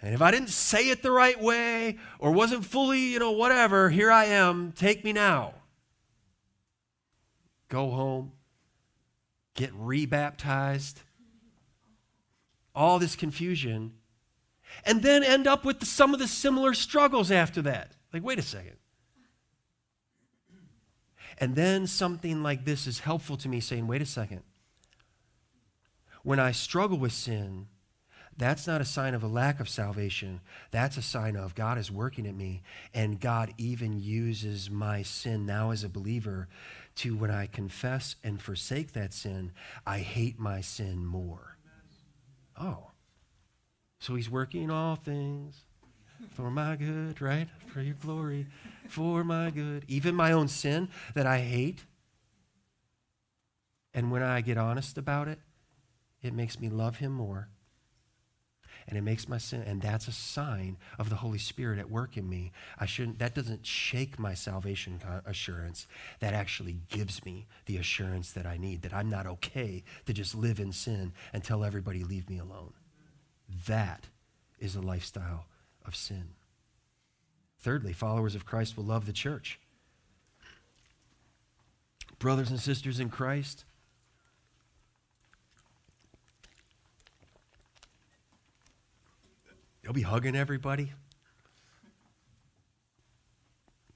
And if I didn't say it the right way or wasn't fully, you know, whatever, here I am. Take me now. Go home, get rebaptized, all this confusion, and then end up with some of the similar struggles after that. Like, wait a second. And then something like this is helpful to me saying, wait a second. When I struggle with sin, that's not a sign of a lack of salvation. That's a sign of God is working at me. And God even uses my sin now as a believer to, when I confess and forsake that sin, I hate my sin more. Oh. So he's working all things for my good, right? For your glory, for my good. Even my own sin that I hate. And when I get honest about it, it makes me love him more. And it makes my sin and that's a sign of the holy spirit at work in me. I shouldn't that doesn't shake my salvation assurance. That actually gives me the assurance that i need that i'm not okay to just live in sin and tell everybody leave me alone. That is a lifestyle of sin. Thirdly followers of christ will love the church. Brothers and sisters in christ They'll be hugging everybody.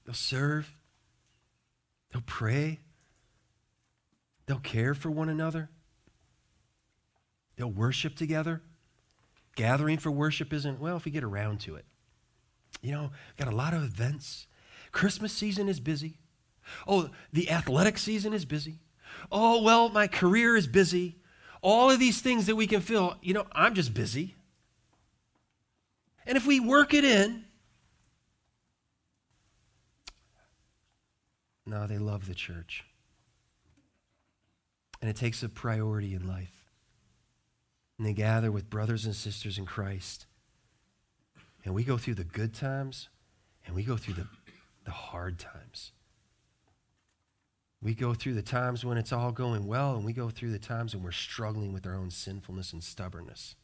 They'll serve. They'll pray. They'll care for one another. They'll worship together. Gathering for worship isn't, well, if we get around to it. You know, got a lot of events. Christmas season is busy. Oh, the athletic season is busy. Oh, well, my career is busy. All of these things that we can feel, you know, I'm just busy. And if we work it in, no, they love the church. And it takes a priority in life. And they gather with brothers and sisters in Christ. And we go through the good times and we go through the, the hard times. We go through the times when it's all going well, and we go through the times when we're struggling with our own sinfulness and stubbornness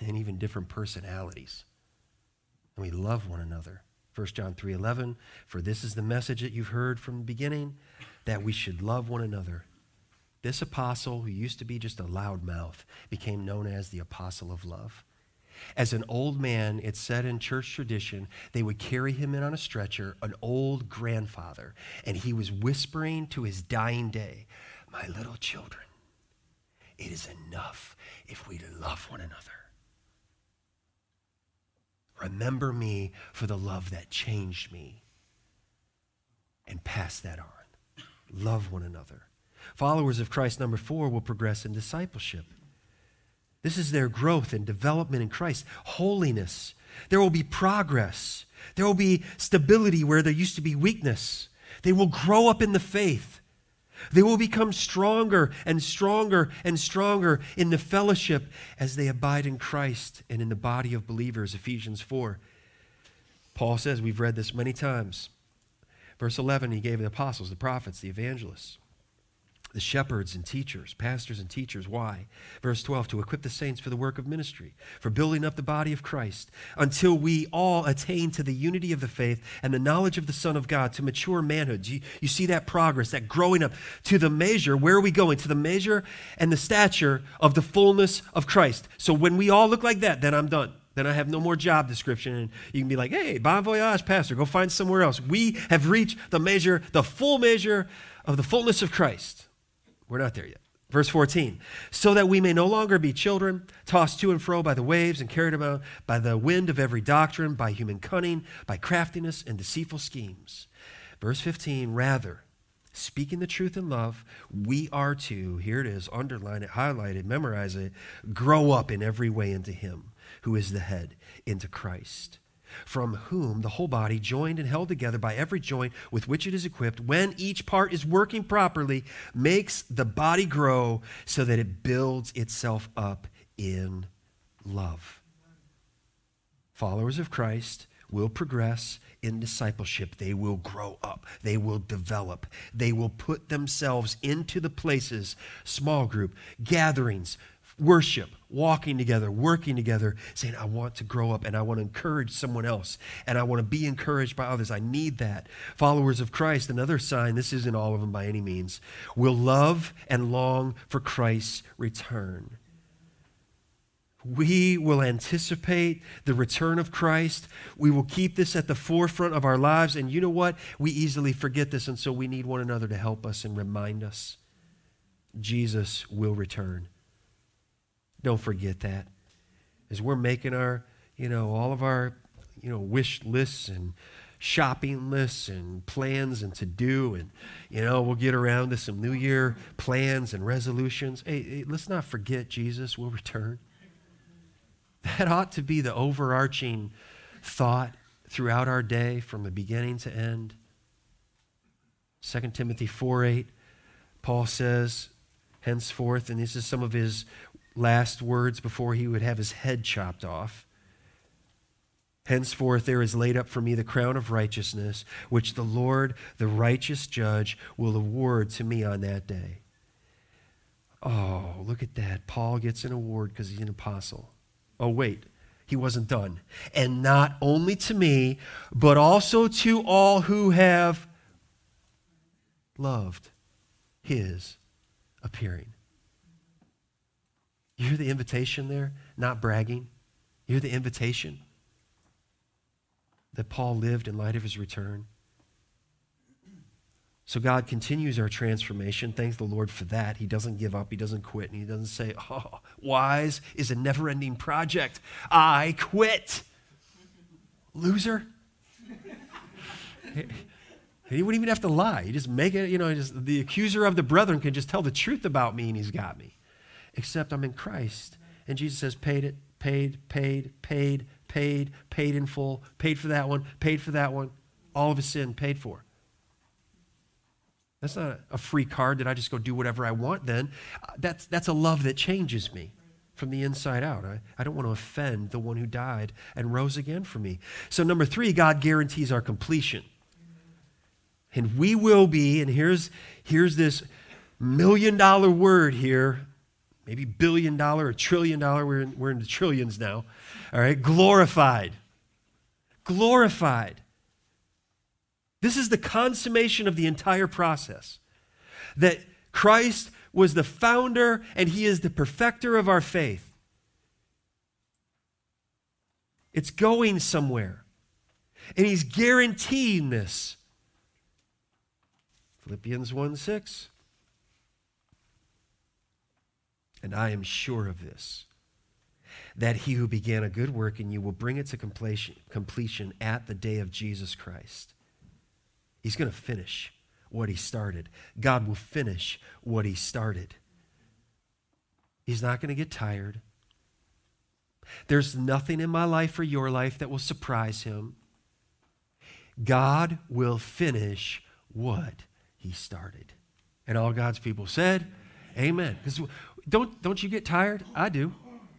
and even different personalities. And we love one another. 1 John 3:11 For this is the message that you've heard from the beginning that we should love one another. This apostle who used to be just a loud mouth became known as the apostle of love. As an old man, it's said in church tradition, they would carry him in on a stretcher, an old grandfather, and he was whispering to his dying day, My little children, it is enough if we love one another. Remember me for the love that changed me. And pass that on. Love one another. Followers of Christ, number four, will progress in discipleship. This is their growth and development in Christ. Holiness. There will be progress. There will be stability where there used to be weakness. They will grow up in the faith. They will become stronger and stronger and stronger in the fellowship as they abide in Christ and in the body of believers, Ephesians 4. Paul says, we've read this many times. Verse 11, he gave the apostles, the prophets, the evangelists the shepherds and teachers, pastors and teachers. Why? Verse 12, to equip the saints for the work of ministry, for building up the body of Christ, until we all attain to the unity of the faith and the knowledge of the Son of God, to mature manhood. You, you see that progress, that growing up to the measure. Where are we going? To the measure and the stature of the fullness of Christ. So when we all look like that, then I'm done. Then I have no more job description. And you can be like, hey, bon voyage, pastor, go find somewhere else. We have reached the measure, the full measure of the fullness of Christ. We're not there yet. Verse 14, so that we may no longer be children, tossed to and fro by the waves and carried about by the wind of every doctrine, by human cunning, by craftiness and deceitful schemes. Verse 15, rather, speaking the truth in love, we are to, here it is, underline it, highlight it, memorize it, grow up in every way into Him who is the head, into Christ from whom the whole body, joined and held together by every joint with which it is equipped, when each part is working properly, makes the body grow so that it builds itself up in love. Followers of Christ will progress in discipleship. They will grow up. They will develop. They will put themselves into the places, small group, gatherings, worship, walking together, working together, saying, I want to grow up and I want to encourage someone else and I want to be encouraged by others. I need that. Followers of Christ, another sign, this isn't all of them by any means, will love and long for Christ's return. We will anticipate the return of Christ. We will keep this at the forefront of our lives. And you know what? We easily forget this, and so we need one another to help us and remind us. Jesus will return. Don't forget that. As we're making our, you know, all of our, you know, wish lists and shopping lists and plans and to do and you know we'll get around to some new year plans and resolutions. Hey, hey, let's not forget jesus will return. That ought to be the overarching thought throughout our day from the beginning to end. 2 timothy 4 8 paul says Henceforth, and this is some of his last words before he would have his head chopped off. Henceforth, there is laid up for me the crown of righteousness, which the Lord, the righteous judge, will award to me on that day. Oh, look at that. Paul gets an award because he's an apostle. Oh, wait, he wasn't done. And not only to me, but also to all who have loved his appearing. You hear the invitation there? Not bragging. You hear the invitation? that Paul lived in light of his return. So God continues our transformation. Thanks the Lord for that. He doesn't give up, He doesn't quit, and He doesn't say, Oh, wise is a never ending project. I quit. Loser. (laughs) he wouldn't even have to lie. He just make it, you know, just, the accuser of the brethren can just tell the truth about me and he's got me. Except I'm in Christ. And Jesus says, paid it, paid, paid, paid, paid, paid in full, paid for that one, paid for that one, all of his sin paid for. That's not a free card that I just go do whatever I want then. Uh, that's, that's a love that changes me from the inside out. I, I don't want to offend the one who died and rose again for me. So, number three, God guarantees our completion. And we will be, and here's, here's this million dollar word here, maybe billion dollar or trillion dollar, we're in, we're in the trillions now. All right, glorified. Glorified. This is the consummation of the entire process. That Christ was the founder and he is the perfecter of our faith. It's going somewhere. And he's guaranteeing this. Philippians 1 6. And I am sure of this that he who began a good work in you will bring it to completion, at the day of Jesus Christ. He's going to finish what he started. God will finish what he started. He's not going to get tired. There's nothing in my life or your life that will surprise him. God will finish what he started. And all God's people said, Amen. Because don't, don't you get tired? I do.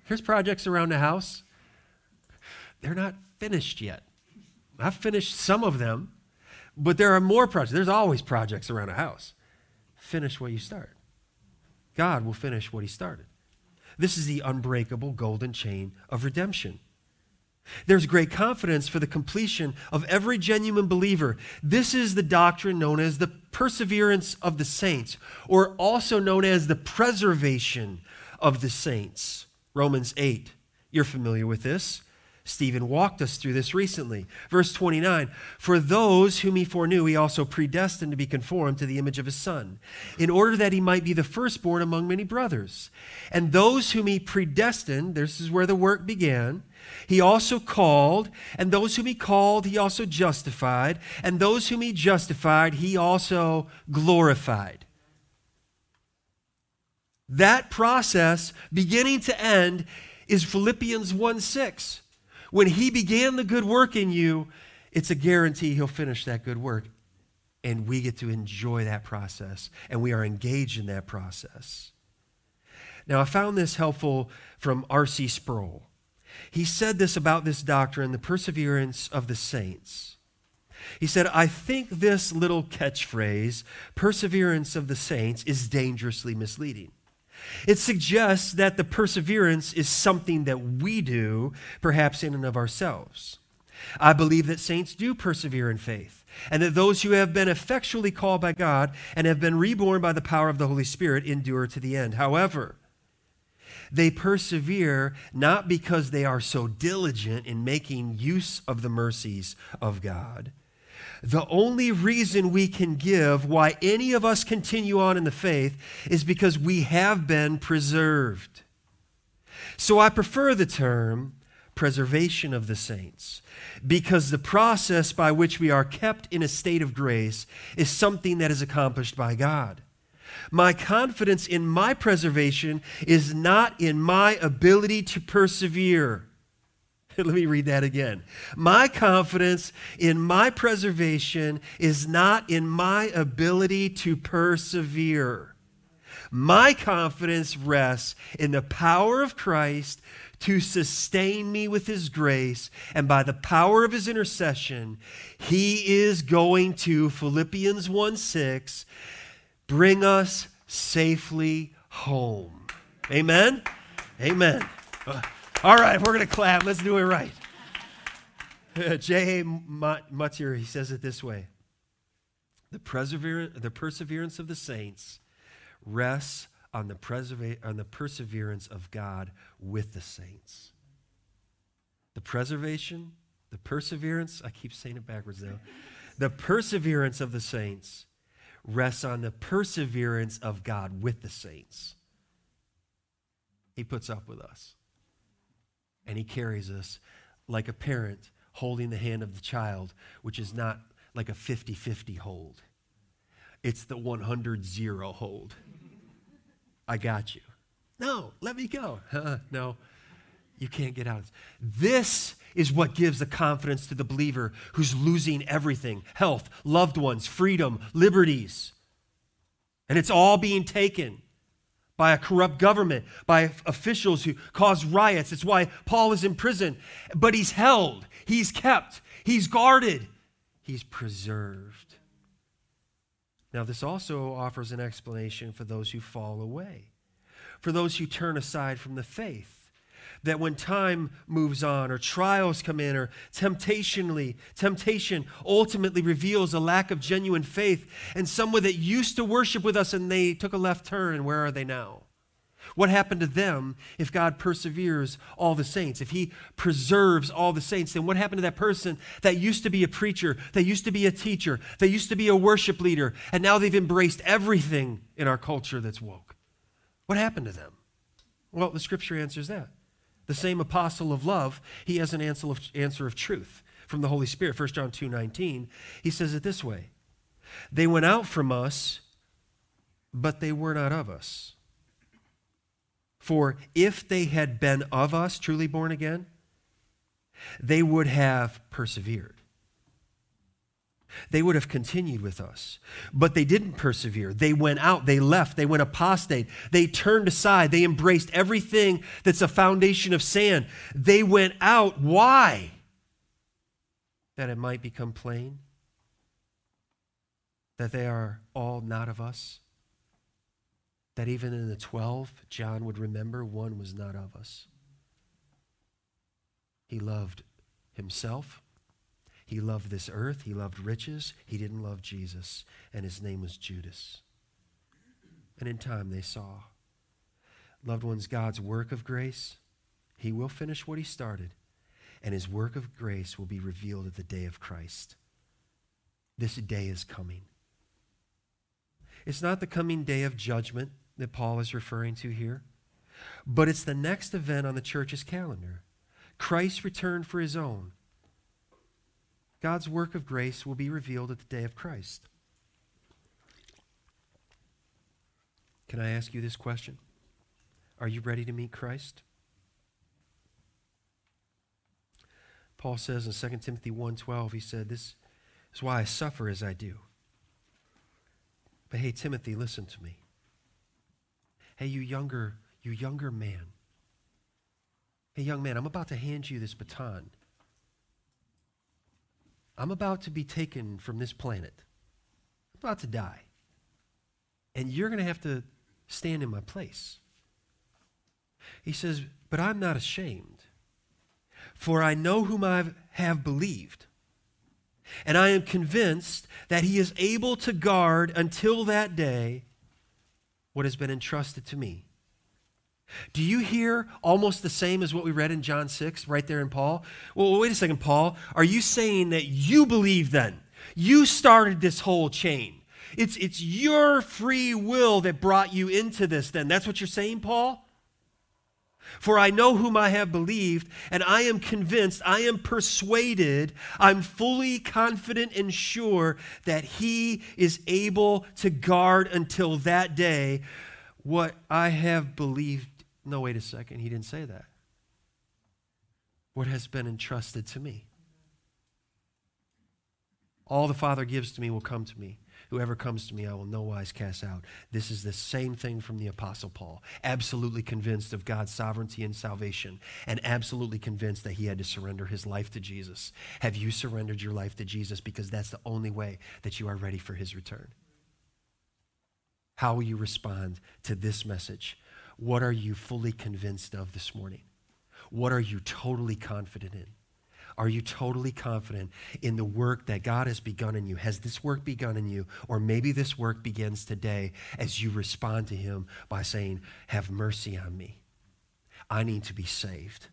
Here's projects around the house. They're not finished yet. I've finished some of them, but there are more projects. There's always projects around a house. Finish what you start. God will finish what he started. This is the unbreakable golden chain of redemption. There's great confidence for the completion of every genuine believer. This is the doctrine known as the perseverance of the saints, or also known as the preservation of the saints. Romans 8. You're familiar with this. Stephen walked us through this recently. Verse 29 For those whom he foreknew, he also predestined to be conformed to the image of his Son, in order that he might be the firstborn among many brothers. And those whom he predestined, this is where the work began, he also called, and those whom he called, he also justified, and those whom he justified, he also glorified. That process, beginning to end, is Philippians 1 6. When he began the good work in you, it's a guarantee he'll finish that good work. And we get to enjoy that process, and we are engaged in that process. Now, I found this helpful from R.C. Sproul. He said this about this doctrine, the perseverance of the saints. He said, I think this little catchphrase, perseverance of the saints, is dangerously misleading. It suggests that the perseverance is something that we do, perhaps in and of ourselves. I believe that saints do persevere in faith, and that those who have been effectually called by God and have been reborn by the power of the Holy Spirit endure to the end. However, they persevere not because they are so diligent in making use of the mercies of God the only reason we can give why any of us continue on in the faith is because we have been preserved. So I prefer the term preservation of the saints because the process by which we are kept in a state of grace is something that is accomplished by God. My confidence in my preservation is not in my ability to persevere. (laughs) Let me read that again. My confidence in my preservation is not in my ability to persevere. My confidence rests in the power of Christ to sustain me with his grace. And by the power of his intercession, he is going to, Philippians 1 6, bring us safely home. Amen? Amen. Uh, all right, we're going to clap. Let's do it right. (laughs) J.A. Motyer, he says it this way the, persever- the perseverance of the saints rests on the, preserva- on the perseverance of God with the saints. The preservation, the perseverance, I keep saying it backwards now. The perseverance of the saints rests on the perseverance of God with the saints. He puts up with us. And he carries us like a parent holding the hand of the child, which is not like a 50 50 hold. It's the 100 0 hold. I got you. No, let me go. (laughs) no, you can't get out. This is what gives the confidence to the believer who's losing everything health, loved ones, freedom, liberties. And it's all being taken by a corrupt government, by officials who cause riots. It's why Paul is in prison. But he's held, he's kept, he's guarded, he's preserved. Now, this also offers an explanation for those who fall away, for those who turn aside from the faith. That when time moves on, or trials come in, or temptationally, temptation ultimately reveals a lack of genuine faith, and someone that used to worship with us and they took a left turn, where are they now? What happened to them if God perseveres all the saints? If He preserves all the saints, then what happened to that person that used to be a preacher, that used to be a teacher, that used to be a worship leader, and now they've embraced everything in our culture that's woke? What happened to them? Well, the scripture answers that. The same apostle of love, he has an answer of, answer of truth from the Holy Spirit. 1 John 2 19, he says it this way They went out from us, but they were not of us. For if they had been of us, truly born again, they would have persevered. They would have continued with us. But they didn't persevere. They went out, they left, they went apostate, they turned aside, they embraced everything that's a foundation of sand. They went out. Why? That it might become plain that they are all not of us that even in the 12, John would remember one was not of us. He loved himself. He loved this earth. He loved riches. He didn't love Jesus. And his name was Judas. And in time they saw. Loved ones, God's work of grace, he will finish what he started. And his work of grace will be revealed at the day of Christ. This day is coming. It's not the coming day of judgment that Paul is referring to here, but it's the next event on the church's calendar. Christ's return for his own. God's work of grace will be revealed at the day of Christ. Can I ask you this question? Are you ready to meet Christ? Paul says in 2 Timothy 1:12 he said this is why I suffer as I do. But hey Timothy, listen to me. Hey, you younger, you younger man. Hey, young man, I'm about to hand you this baton. I'm about to be taken from this planet. I'm about to die. And you're going to have to stand in my place. He says, But I'm not ashamed, for I know whom I have believed. And I am convinced that he is able to guard until that day what has been entrusted to me. Do you hear almost the same as what we read in John 6, right there in Paul? Well, wait a second, Paul. Are you saying that you believe then? You started this whole chain. It's, it's your free will that brought you into this, then. That's what you're saying, Paul? For I know whom I have believed, and I am convinced, I am persuaded, I'm fully confident and sure that he is able to guard until that day what I have believed. No, wait a second, he didn't say that. What has been entrusted to me. All the Father gives to me will come to me. Whoever comes to me, I will no wise cast out. This is the same thing from the Apostle Paul. Absolutely convinced of God's sovereignty and salvation, and absolutely convinced that he had to surrender his life to Jesus. Have you surrendered your life to Jesus? Because that's the only way that you are ready for his return. How will you respond to this message? What are you fully convinced of this morning? What are you totally confident in? Are you totally confident in the work that God has begun in you? Has this work begun in you? Or maybe this work begins today as you respond to Him by saying, Have mercy on me. I need to be saved.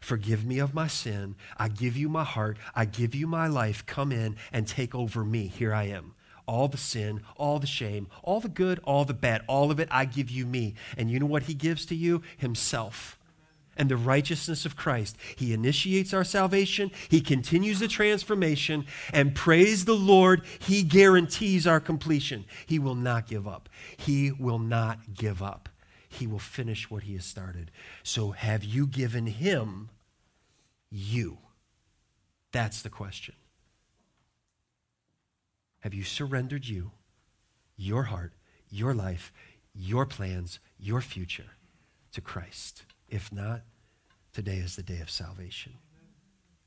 Forgive me of my sin. I give you my heart. I give you my life. Come in and take over me. Here I am. All the sin, all the shame, all the good, all the bad, all of it, I give you me. And you know what He gives to you? Himself and the righteousness of Christ. He initiates our salvation, He continues the transformation, and praise the Lord, He guarantees our completion. He will not give up. He will not give up. He will finish what He has started. So, have you given Him you? That's the question. Have you surrendered you, your heart, your life, your plans, your future to Christ? If not, today is the day of salvation.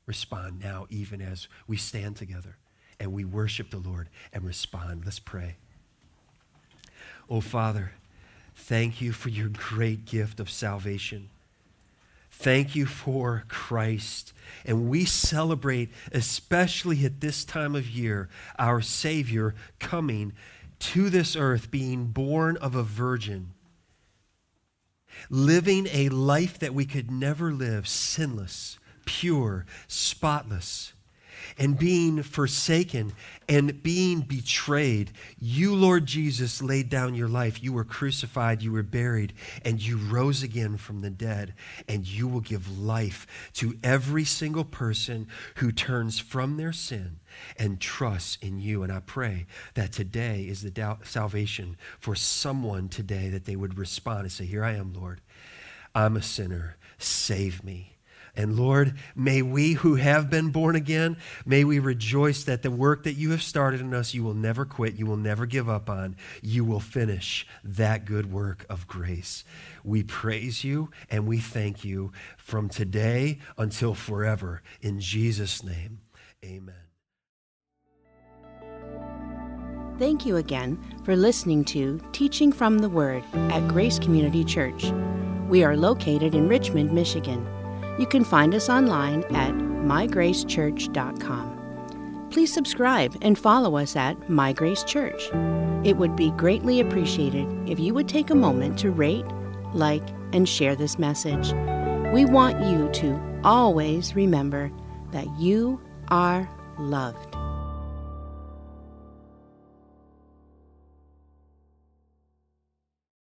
Respond now, even as we stand together and we worship the Lord and respond. Let's pray. Oh, Father, thank you for your great gift of salvation. Thank you for Christ. And we celebrate, especially at this time of year, our Savior coming to this earth, being born of a virgin living a life that we could never live, sinless, pure, spotless, and being forsaken and being betrayed. You, Lord Jesus, laid down your life. You were crucified, you were buried, and you rose again from the dead. And you will give life to every single person who turns from their sin and trusts in you. And I pray that today is the salvation for someone today that they would respond and say, Here I am, Lord. I'm a sinner. Save me. And Lord, may we who have been born again, may we rejoice that the work that you have started in us, you will never quit, you will never give up on. You will finish that good work of grace. We praise you and we thank you from today until forever. In Jesus' name, amen. Thank you again for listening to Teaching from the Word at Grace Community Church. We are located in Richmond, Michigan. You can find us online at mygracechurch.com. Please subscribe and follow us at My Grace Church. It would be greatly appreciated if you would take a moment to rate, like, and share this message. We want you to always remember that you are loved.